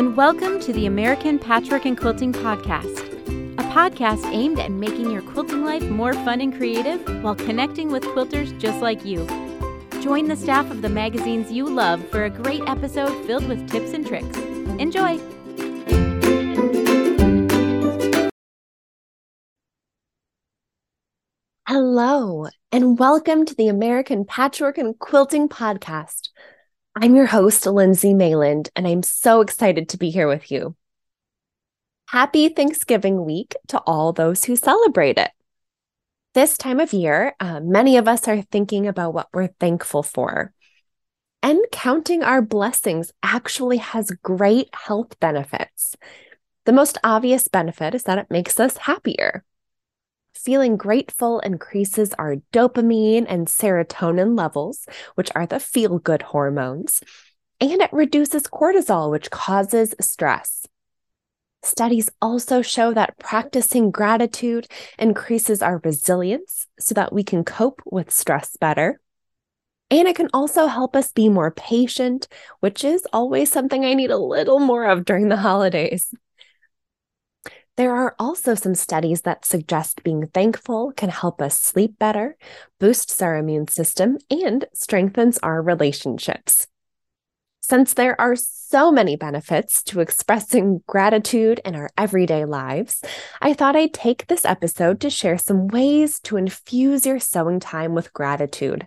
and welcome to the American Patchwork and Quilting Podcast, a podcast aimed at making your quilting life more fun and creative while connecting with quilters just like you. Join the staff of the magazines you love for a great episode filled with tips and tricks. Enjoy! Hello, and welcome to the American Patchwork and Quilting Podcast. I'm your host, Lindsay Mayland, and I'm so excited to be here with you. Happy Thanksgiving week to all those who celebrate it. This time of year, uh, many of us are thinking about what we're thankful for. And counting our blessings actually has great health benefits. The most obvious benefit is that it makes us happier. Feeling grateful increases our dopamine and serotonin levels, which are the feel good hormones, and it reduces cortisol, which causes stress. Studies also show that practicing gratitude increases our resilience so that we can cope with stress better. And it can also help us be more patient, which is always something I need a little more of during the holidays. There are also some studies that suggest being thankful can help us sleep better, boosts our immune system, and strengthens our relationships. Since there are so many benefits to expressing gratitude in our everyday lives, I thought I'd take this episode to share some ways to infuse your sewing time with gratitude.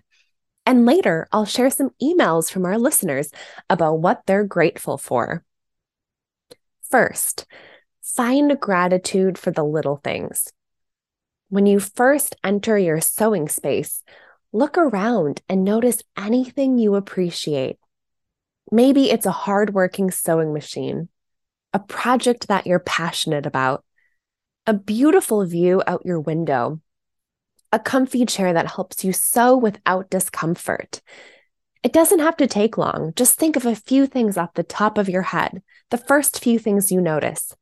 And later, I'll share some emails from our listeners about what they're grateful for. First, Find gratitude for the little things. When you first enter your sewing space, look around and notice anything you appreciate. Maybe it's a hardworking sewing machine, a project that you're passionate about, a beautiful view out your window, a comfy chair that helps you sew without discomfort. It doesn't have to take long. Just think of a few things off the top of your head, the first few things you notice.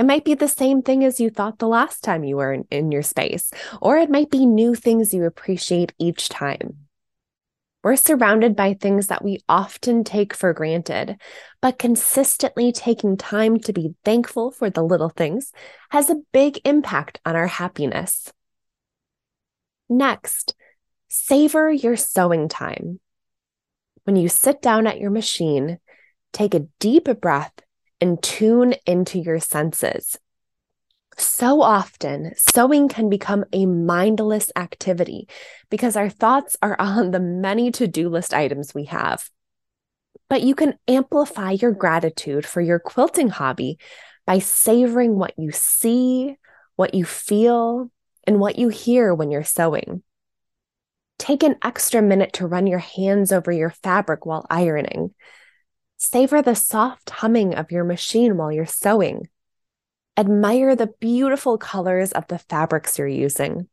It might be the same thing as you thought the last time you were in, in your space, or it might be new things you appreciate each time. We're surrounded by things that we often take for granted, but consistently taking time to be thankful for the little things has a big impact on our happiness. Next, savor your sewing time. When you sit down at your machine, take a deep breath and tune into your senses. So often, sewing can become a mindless activity because our thoughts are on the many to do list items we have. But you can amplify your gratitude for your quilting hobby by savoring what you see, what you feel, and what you hear when you're sewing. Take an extra minute to run your hands over your fabric while ironing. Savor the soft humming of your machine while you're sewing. Admire the beautiful colors of the fabrics you're using.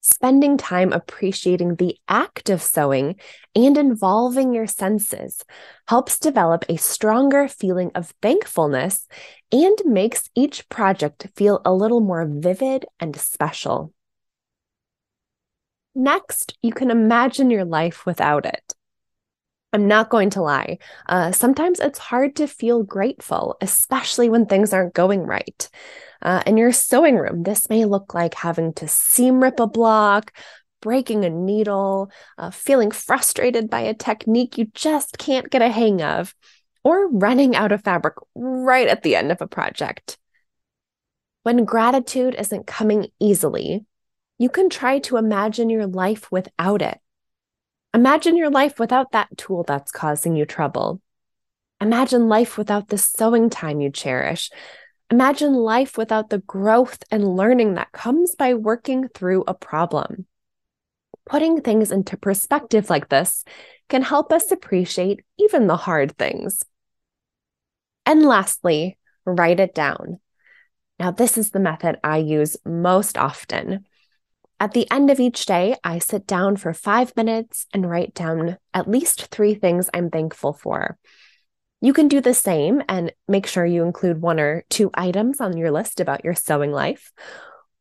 Spending time appreciating the act of sewing and involving your senses helps develop a stronger feeling of thankfulness and makes each project feel a little more vivid and special. Next, you can imagine your life without it. I'm not going to lie. Uh, sometimes it's hard to feel grateful, especially when things aren't going right. Uh, in your sewing room, this may look like having to seam rip a block, breaking a needle, uh, feeling frustrated by a technique you just can't get a hang of, or running out of fabric right at the end of a project. When gratitude isn't coming easily, you can try to imagine your life without it. Imagine your life without that tool that's causing you trouble. Imagine life without the sewing time you cherish. Imagine life without the growth and learning that comes by working through a problem. Putting things into perspective like this can help us appreciate even the hard things. And lastly, write it down. Now, this is the method I use most often. At the end of each day, I sit down for five minutes and write down at least three things I'm thankful for. You can do the same and make sure you include one or two items on your list about your sewing life.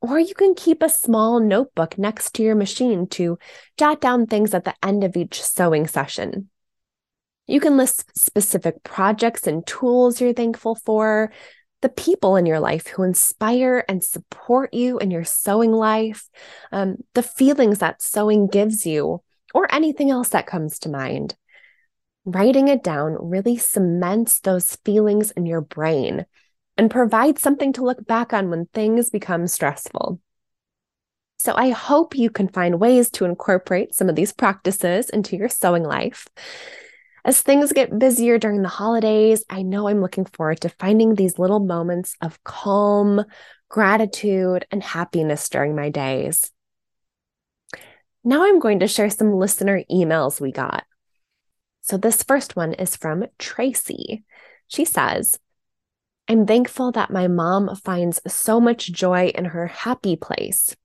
Or you can keep a small notebook next to your machine to jot down things at the end of each sewing session. You can list specific projects and tools you're thankful for, the people in your life who inspire and support you in your sewing life, um, the feelings that sewing gives you, or anything else that comes to mind. Writing it down really cements those feelings in your brain and provides something to look back on when things become stressful. So, I hope you can find ways to incorporate some of these practices into your sewing life. As things get busier during the holidays, I know I'm looking forward to finding these little moments of calm, gratitude, and happiness during my days. Now I'm going to share some listener emails we got. So, this first one is from Tracy. She says, I'm thankful that my mom finds so much joy in her happy place.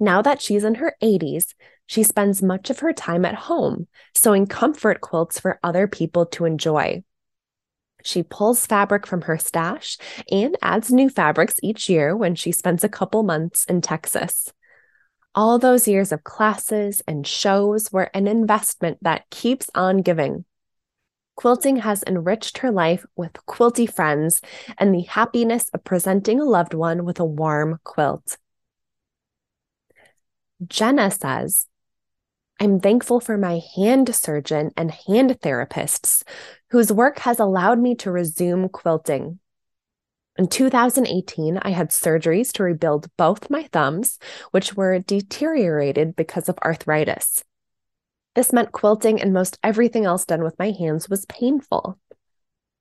Now that she's in her 80s, she spends much of her time at home sewing comfort quilts for other people to enjoy. She pulls fabric from her stash and adds new fabrics each year when she spends a couple months in Texas. All those years of classes and shows were an investment that keeps on giving. Quilting has enriched her life with quilty friends and the happiness of presenting a loved one with a warm quilt. Jenna says, I'm thankful for my hand surgeon and hand therapists whose work has allowed me to resume quilting. In 2018, I had surgeries to rebuild both my thumbs, which were deteriorated because of arthritis. This meant quilting and most everything else done with my hands was painful.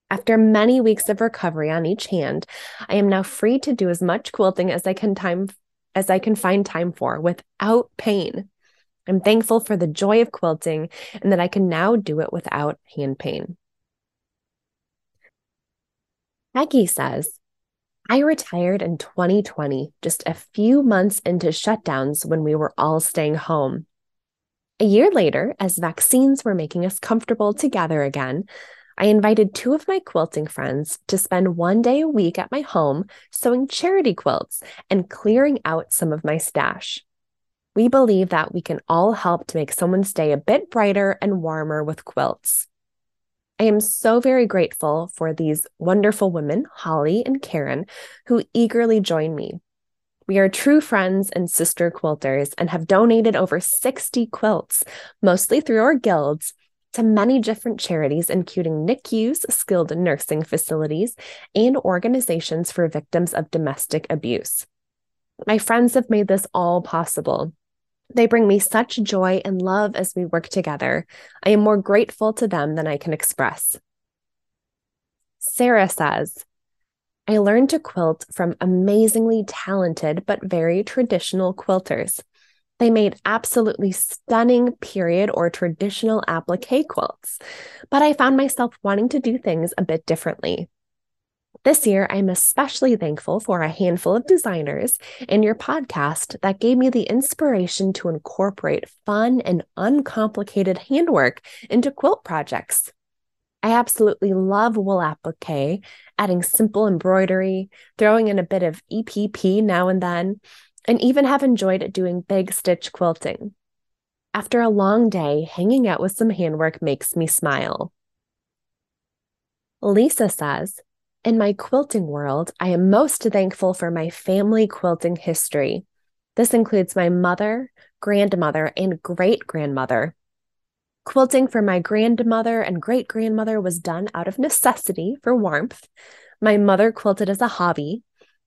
After many weeks of recovery on each hand, I am now free to do as much quilting as I can time as I can find time for without pain. I'm thankful for the joy of quilting and that I can now do it without hand pain. Maggie says, I retired in 2020, just a few months into shutdowns when we were all staying home. A year later, as vaccines were making us comfortable together again, I invited two of my quilting friends to spend one day a week at my home sewing charity quilts and clearing out some of my stash. We believe that we can all help to make someone's day a bit brighter and warmer with quilts. I am so very grateful for these wonderful women, Holly and Karen, who eagerly join me. We are true friends and sister quilters and have donated over 60 quilts, mostly through our guilds, to many different charities, including NICUs, skilled nursing facilities, and organizations for victims of domestic abuse. My friends have made this all possible. They bring me such joy and love as we work together. I am more grateful to them than I can express. Sarah says, I learned to quilt from amazingly talented but very traditional quilters. They made absolutely stunning period or traditional applique quilts, but I found myself wanting to do things a bit differently. This year, I'm especially thankful for a handful of designers in your podcast that gave me the inspiration to incorporate fun and uncomplicated handwork into quilt projects. I absolutely love wool applique, adding simple embroidery, throwing in a bit of EPP now and then, and even have enjoyed doing big stitch quilting. After a long day, hanging out with some handwork makes me smile. Lisa says, in my quilting world, I am most thankful for my family quilting history. This includes my mother, grandmother, and great grandmother. Quilting for my grandmother and great grandmother was done out of necessity for warmth. My mother quilted as a hobby.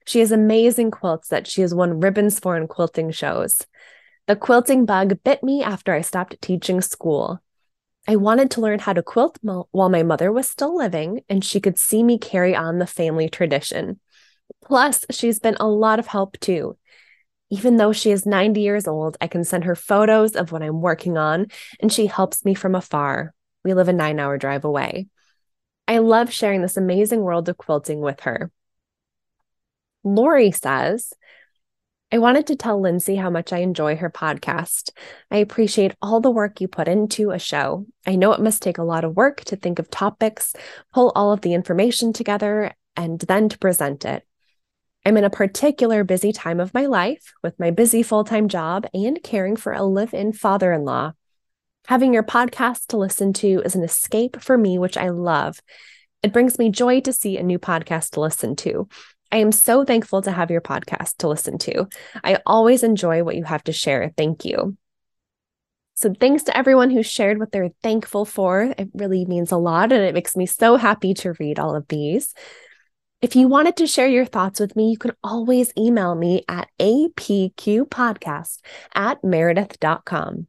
She has amazing quilts that she has won ribbons for in quilting shows. The quilting bug bit me after I stopped teaching school. I wanted to learn how to quilt mo- while my mother was still living and she could see me carry on the family tradition. Plus, she's been a lot of help too. Even though she is 90 years old, I can send her photos of what I'm working on, and she helps me from afar. We live a nine hour drive away. I love sharing this amazing world of quilting with her. Lori says, I wanted to tell Lindsay how much I enjoy her podcast. I appreciate all the work you put into a show. I know it must take a lot of work to think of topics, pull all of the information together, and then to present it. I'm in a particular busy time of my life with my busy full time job and caring for a live in father in law. Having your podcast to listen to is an escape for me, which I love. It brings me joy to see a new podcast to listen to. I am so thankful to have your podcast to listen to. I always enjoy what you have to share. Thank you. So, thanks to everyone who shared what they're thankful for. It really means a lot, and it makes me so happy to read all of these. If you wanted to share your thoughts with me, you can always email me at apqpodcast at meredith.com.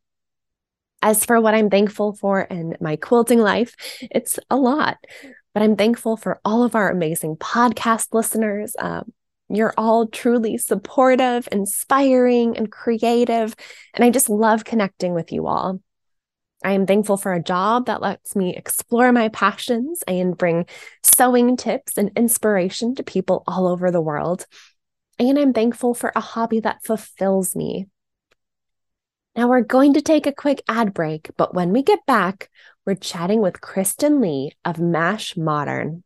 As for what I'm thankful for in my quilting life, it's a lot, but I'm thankful for all of our amazing podcast listeners. Um, you're all truly supportive, inspiring, and creative. And I just love connecting with you all. I am thankful for a job that lets me explore my passions and bring sewing tips and inspiration to people all over the world. And I'm thankful for a hobby that fulfills me. Now, we're going to take a quick ad break, but when we get back, we're chatting with Kristen Lee of MASH Modern.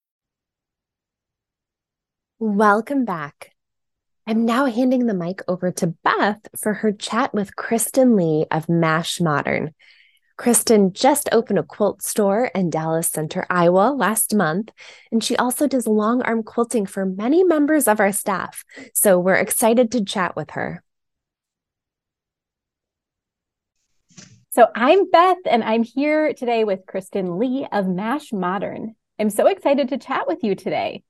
Welcome back. I'm now handing the mic over to Beth for her chat with Kristen Lee of MASH Modern. Kristen just opened a quilt store in Dallas Center, Iowa last month, and she also does long arm quilting for many members of our staff. So we're excited to chat with her. So I'm Beth, and I'm here today with Kristen Lee of MASH Modern. I'm so excited to chat with you today.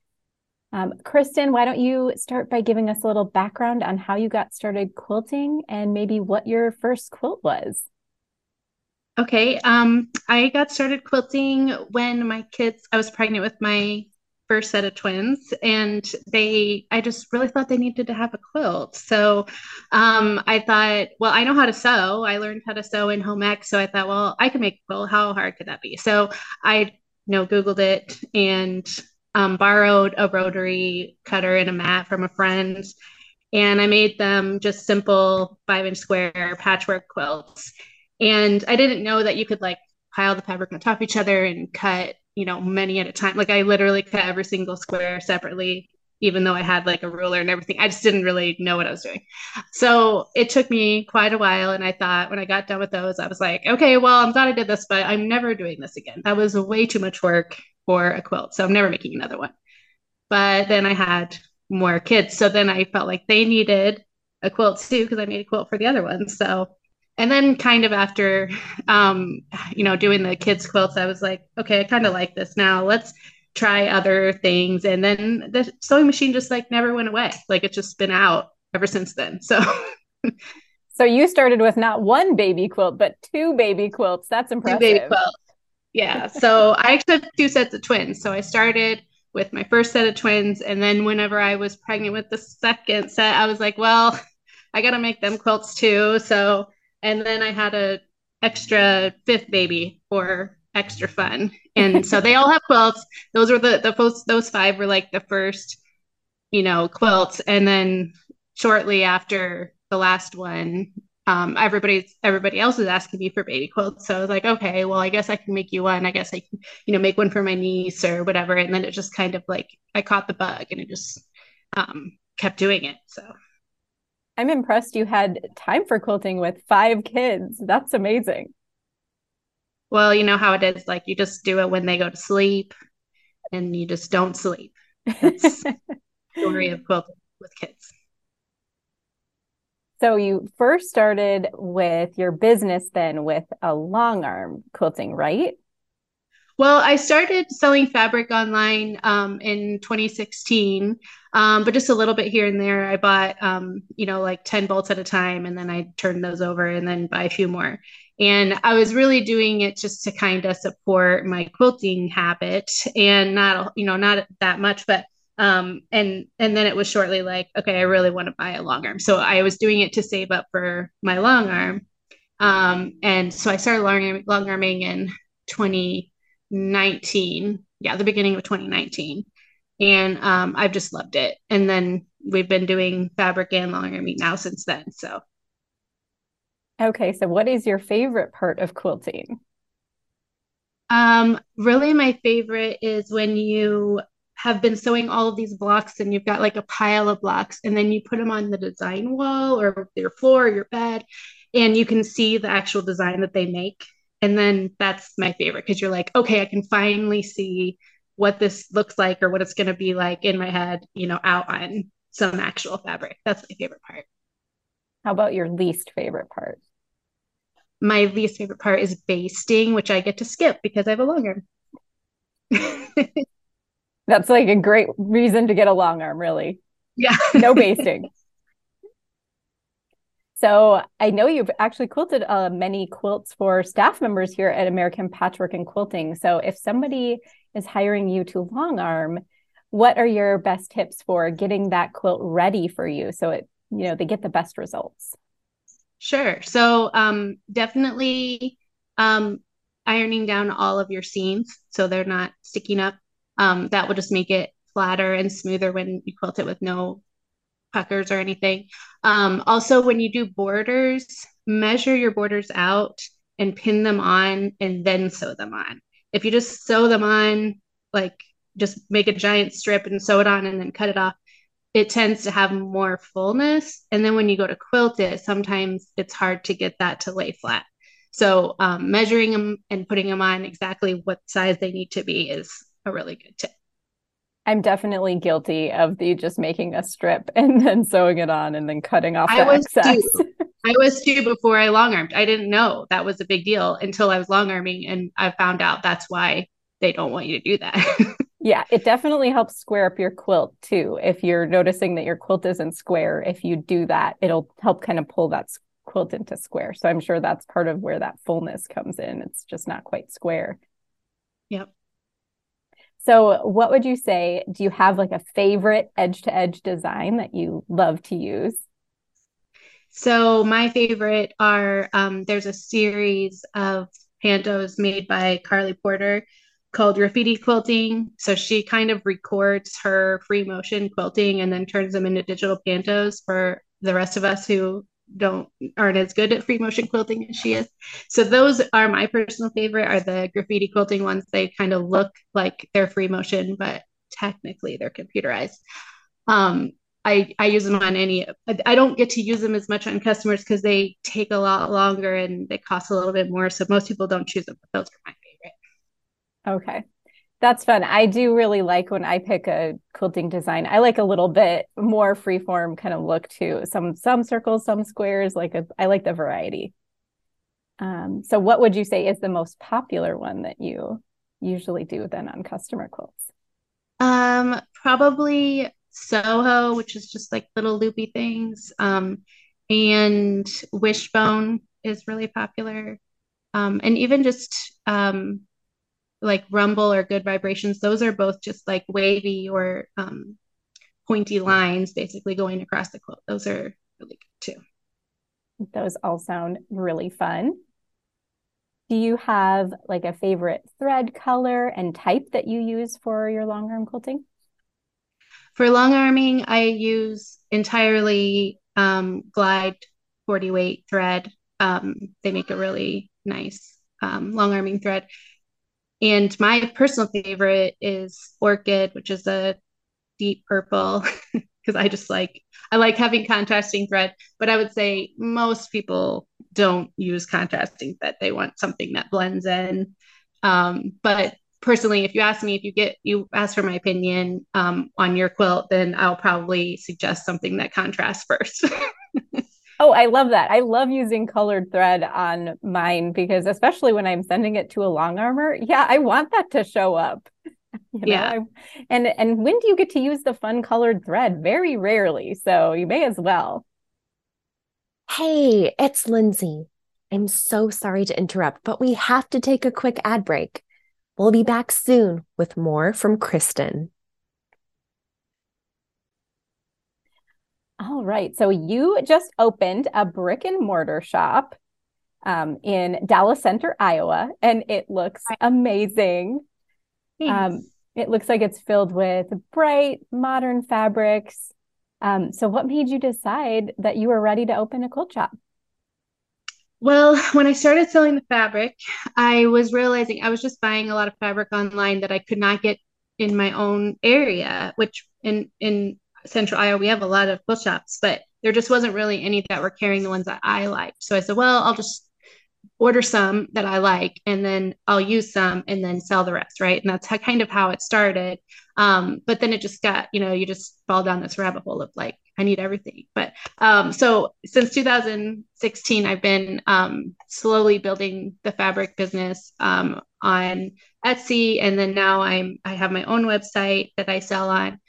Um, Kristen, why don't you start by giving us a little background on how you got started quilting and maybe what your first quilt was? Okay. Um, I got started quilting when my kids, I was pregnant with my first set of twins and they i just really thought they needed to have a quilt so um, i thought well i know how to sew i learned how to sew in home ec so i thought well i can make a quilt how hard could that be so i you know googled it and um, borrowed a rotary cutter and a mat from a friend, and I made them just simple five inch square patchwork quilts. And I didn't know that you could like pile the fabric on top of each other and cut, you know, many at a time. Like I literally cut every single square separately, even though I had like a ruler and everything. I just didn't really know what I was doing. So it took me quite a while. And I thought when I got done with those, I was like, okay, well, I'm glad I did this, but I'm never doing this again. That was way too much work for a quilt. So I'm never making another one. But then I had more kids. So then I felt like they needed a quilt too, because I made a quilt for the other one. So, and then kind of after, um, you know, doing the kids' quilts, I was like, okay, I kind of like this now. Let's try other things. And then the sewing machine just like never went away. Like it's just been out ever since then. So, so you started with not one baby quilt, but two baby quilts. That's impressive. Two baby quilts. Yeah. So I actually have two sets of twins. So I started with my first set of twins. And then whenever I was pregnant with the second set, I was like, well, I got to make them quilts too. So, and then I had a extra fifth baby for extra fun. And so they all have quilts. Those were the, the first, those five were like the first, you know, quilts. And then shortly after the last one, um, everybody's everybody else is asking me for baby quilts. So I was like, okay, well, I guess I can make you one. I guess I can, you know, make one for my niece or whatever. And then it just kind of like I caught the bug and it just um, kept doing it. So I'm impressed you had time for quilting with five kids. That's amazing. Well, you know how it is. Like you just do it when they go to sleep, and you just don't sleep. That's story of quilting with kids. So you first started with your business then with a long arm quilting, right? Well, I started selling fabric online um, in 2016, um, but just a little bit here and there. I bought, um, you know, like 10 bolts at a time, and then I turned those over and then buy a few more. And I was really doing it just to kind of support my quilting habit and not, you know, not that much, but um, and and then it was shortly like okay i really want to buy a long arm so i was doing it to save up for my long arm Um, and so I started long, long arming in 2019. Yeah, the beginning of 2019. And um, I've just loved it. And then we've been doing fabric and long arming now since then. So Okay, so what is your favorite part of quilting? Um, really, my favorite is when you have been sewing all of these blocks and you've got like a pile of blocks, and then you put them on the design wall or your floor or your bed, and you can see the actual design that they make. And then that's my favorite because you're like, okay, I can finally see what this looks like or what it's going to be like in my head, you know, out on some actual fabric. That's my favorite part. How about your least favorite part? My least favorite part is basting, which I get to skip because I have a long arm. That's like a great reason to get a long arm, really. Yeah. no basting. So I know you've actually quilted uh, many quilts for staff members here at American Patchwork and Quilting. So if somebody is hiring you to long arm, what are your best tips for getting that quilt ready for you so it you know they get the best results? Sure. So um, definitely um, ironing down all of your seams so they're not sticking up. Um, that will just make it flatter and smoother when you quilt it with no puckers or anything. Um, also, when you do borders, measure your borders out and pin them on and then sew them on. If you just sew them on, like just make a giant strip and sew it on and then cut it off, it tends to have more fullness. And then when you go to quilt it, sometimes it's hard to get that to lay flat. So um, measuring them and putting them on exactly what size they need to be is a really good tip. I'm definitely guilty of the just making a strip and then sewing it on and then cutting off the I was excess. Too. I was too before I long armed. I didn't know that was a big deal until I was long arming and I found out that's why they don't want you to do that. Yeah, it definitely helps square up your quilt too. If you're noticing that your quilt isn't square, if you do that, it'll help kind of pull that quilt into square. So I'm sure that's part of where that fullness comes in. It's just not quite square. Yep. So, what would you say? Do you have like a favorite edge to edge design that you love to use? So, my favorite are um, there's a series of pantos made by Karlee Porter called graffiti quilting. So she kind of records her free motion quilting and then turns them into digital pantos for the rest of us who don't aren't as good at free motion quilting as she is. So those are my personal favorite are the graffiti quilting ones. They kind of look like they're free motion, but technically they're computerized. Um, I, I use them on any I don't get to use them as much on customers because they take a lot longer and they cost a little bit more. So most people don't choose them, but those are my favorite. Okay. That's fun. I do really like when I pick a quilting design. I like a little bit more freeform kind of look too. Some some circles, some squares. Like a, I like the variety. Um, so, what would you say is the most popular one that you usually do then on customer quilts? Um, probably Soho, which is just like little loopy things. Um, and Wishbone is really popular. Um, and even just um, like rumble or good vibrations those are both just like wavy or um, pointy lines basically going across the quilt those are really good too. Those all sound really fun. Do you have like a favorite thread color and type that you use for your long arm quilting? For long arming i use entirely um, glide 40 weight thread. Um, they make a really nice um, long arming thread and my personal favorite is Orchid, which is a deep purple because I just like I like having contrasting thread, but I would say most people don't use contrasting thread. They want something that blends in. Um, but personally, if you ask me if you get you ask for my opinion um, on your quilt, then I'll probably suggest something that contrasts first. Oh, I love that. I love using colored thread on mine because especially when I'm sending it to a long armor, yeah, I want that to show up. You know, yeah. I, and and when do you get to use the fun colored thread? Very rarely. So you may as well. Hey, it's Lindsay. I'm so sorry to interrupt, but we have to take a quick ad break. We'll be back soon with more from Kristen. All right. So you just opened a brick and mortar shop. um, in Dallas Center, Iowa, and it looks amazing. Um, it looks like it's filled with bright, modern fabrics. Um, so, what made you decide that you were ready to open a quilt shop? Well, when I started selling the fabric, I was realizing I was just buying a lot of fabric online that I could not get in my own area, which in in Central Iowa we have a lot of quilt shops, but there just wasn't really any that were carrying the ones that I liked. So I said, well, I'll just order some that I like and then I'll use some and then sell the rest, right? And that's how, kind of how it started. Um, but then it just got, you know, you just fall down this rabbit hole of like, I need everything. But um, so since 2016, I've been um, slowly building the fabric business um, on Etsy, and then now I'm I have my own website that I sell on,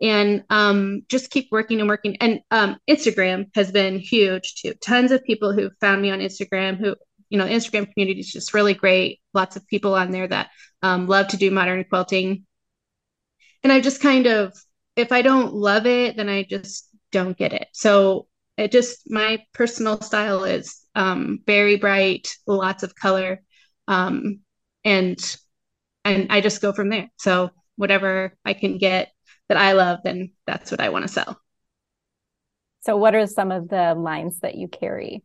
and um, just keep working and working. And um, Instagram has been huge too. Tons of people who found me on Instagram who you know, Instagram community is just really great. Lots of people on there that um, love to do modern quilting. And I just kind of, if I don't love it, then I just don't get it. So it just, my personal style is um, very bright, lots of color. Um, and, and I just go from there. So whatever I can get that I love, then that's what I want to sell. So what are some of the lines that you carry?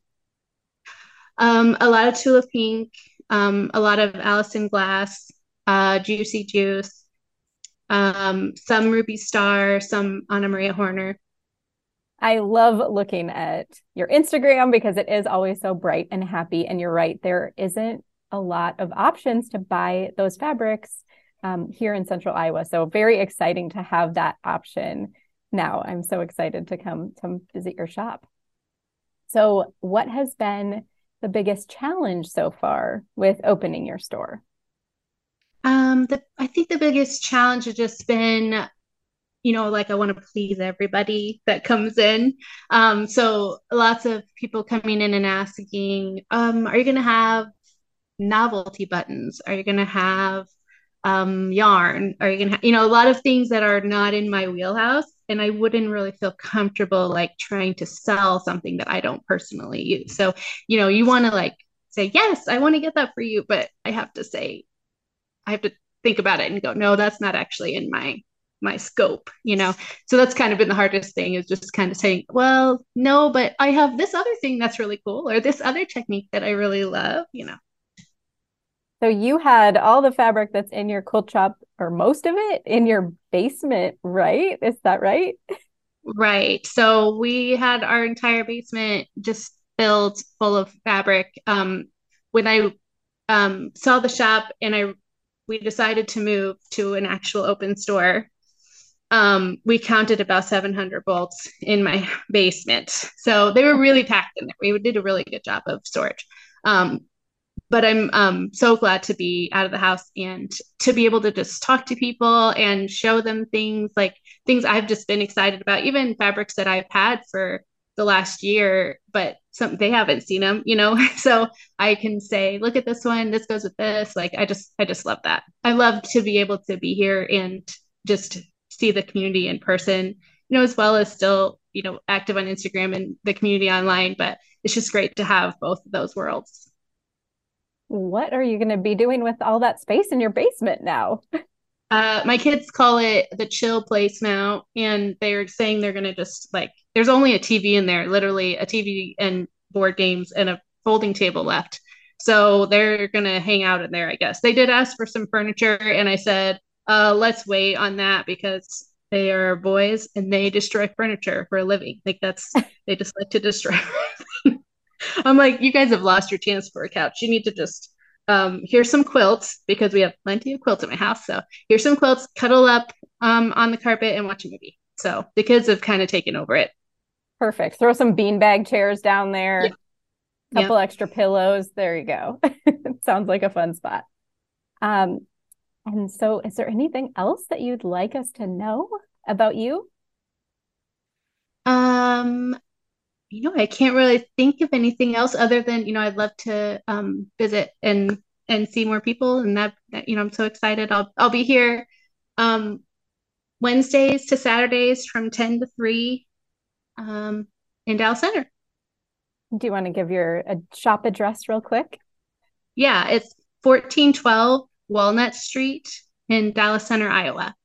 Um, a lot of Tula Pink, um, a lot of Alison Glass, uh, Giucy Giuce, um, some Ruby Star, some Anna Maria Horner. I love looking at your Instagram because it is always so bright and happy. And you're right, there isn't a lot of options to buy those fabrics um, here in central Iowa. So, very exciting to have that option now. I'm so excited to come to visit your shop. So, what has been the biggest challenge so far with opening your store? Um, the, I think the biggest challenge has just been, you know, like I want to please everybody that comes in. Um, so lots of people coming in and asking, um, are you going to have novelty buttons? Are you going to have um, yarn? Are you going to, you know, a lot of things that are not in my wheelhouse and I wouldn't really feel comfortable like trying to sell something that I don't personally use. So, you know, you want to like say, yes, I want to get that for you, but I have to say, I have to think about it and go, no, that's not actually in my my scope, you know. So that's kind of been the hardest thing is just kind of saying, well, no, but I have this other thing that's really cool or this other technique that I really love, you know. So you had all the fabric that's in your quilt shop or most of it in your basement, right? Is that right? Right. So we had our entire basement just filled full of fabric. Um, when I um, saw the shop and I we decided to move to an actual open store, um, we counted about 700 bolts in my basement. So they were really packed in there. We did a really good job of storage. Um, but I'm um, so glad to be out of the house and to be able to just talk to people and show them things like things I've just been excited about, even fabrics that I've had for the last year, but some they haven't seen them, you know. so I can say, look at this one, this goes with this. Like I just I just love that. I love to be able to be here and just see the community in person, you know, as well as still, you know, active on Instagram and the community online. But it's just great to have both of those worlds what are you going to be doing with all that space in your basement now? Uh, my kids call it the chill place now, and they're saying they're going to just like, there's only a TV in there, literally a TV and board games and a folding table left. So they're going to hang out in there, I guess. They did ask for some furniture, and I said, uh, let's wait on that because they are boys and they destroy furniture for a living. Like that's, they just like to destroy I'm like, you guys have lost your chance for a couch. You need to just um, here's some quilts because we have plenty of quilts at my house. So here's some quilts, cuddle up um, on the carpet and watch a movie. So the kids have kind of taken over it. Perfect. Throw some beanbag chairs down there. Yep. Couple yep. extra pillows. There you go. sounds like a fun spot. Um, and so, is there anything else that you'd like us to know about you? Um, you know, I can't really think of anything else other than, you know, I'd love to um, visit and and see more people. And that, that, you know, I'm so excited. I'll I'll be here um, Wednesdays to Saturdays from 10 to 3 um, in Dallas Center. Do you want to give your uh, shop address real quick? Yeah, it's 1412 Walnut Street in Dallas Center, Iowa.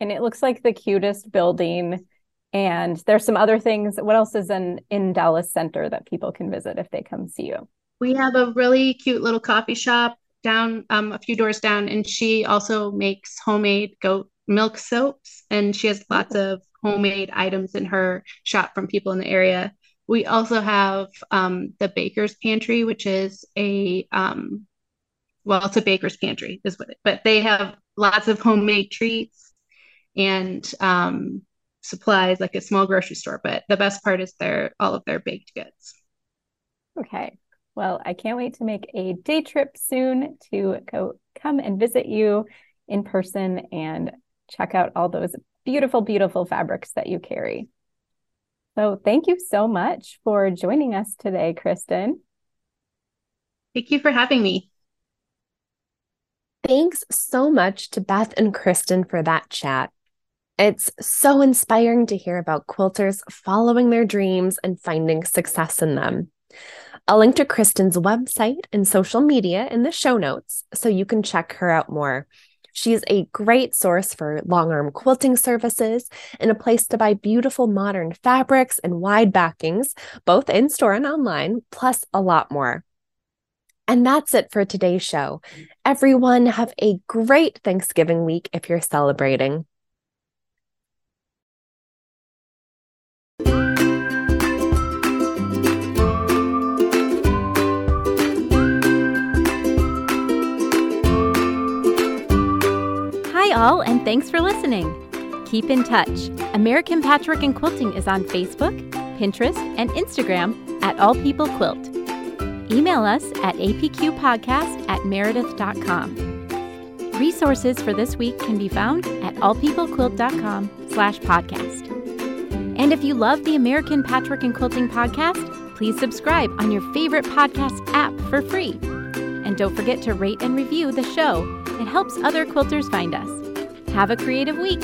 And it looks like the cutest building. And there's some other things. What else is in in Dallas Center that people can visit if they come see you? We have a really cute little coffee shop down um, a few doors down, and she also makes homemade goat milk soaps, and she has lots of homemade items in her shop from people in the area. We also have um, the Baker's Pantry, which is a um, well, it's a baker's pantry, is what it, but they have lots of homemade treats and um, supplies, like a small grocery store. But the best part is their all of their baked goods. Okay. Well, I can't wait to make a day trip soon to go come and visit you in person and check out all those beautiful, beautiful fabrics that you carry. So, thank you so much for joining us today, Kristen. Thank you for having me. Thanks so much to Beth and Kristen for that chat. It's so inspiring to hear about quilters following their dreams and finding success in them. I'll link to Kristen's website and social media in the show notes so you can check her out more. She's a great source for long arm quilting services and a place to buy beautiful modern fabrics and wide backings, both in store and online, plus a lot more. And that's it for today's show. Everyone, have a great Thanksgiving week if you're celebrating. All, and thanks for listening. Keep in touch. American Patchwork and Quilting is on Facebook, Pinterest, and Instagram at All People Quilt. Email us at apqpodcast at meredith.com. Resources for this week can be found at allpeoplequilt.com slash podcast. And if you love the American Patchwork and Quilting podcast, please subscribe on your favorite podcast app for free. And don't forget to rate and review the show. It helps other quilters find us. Have a creative week.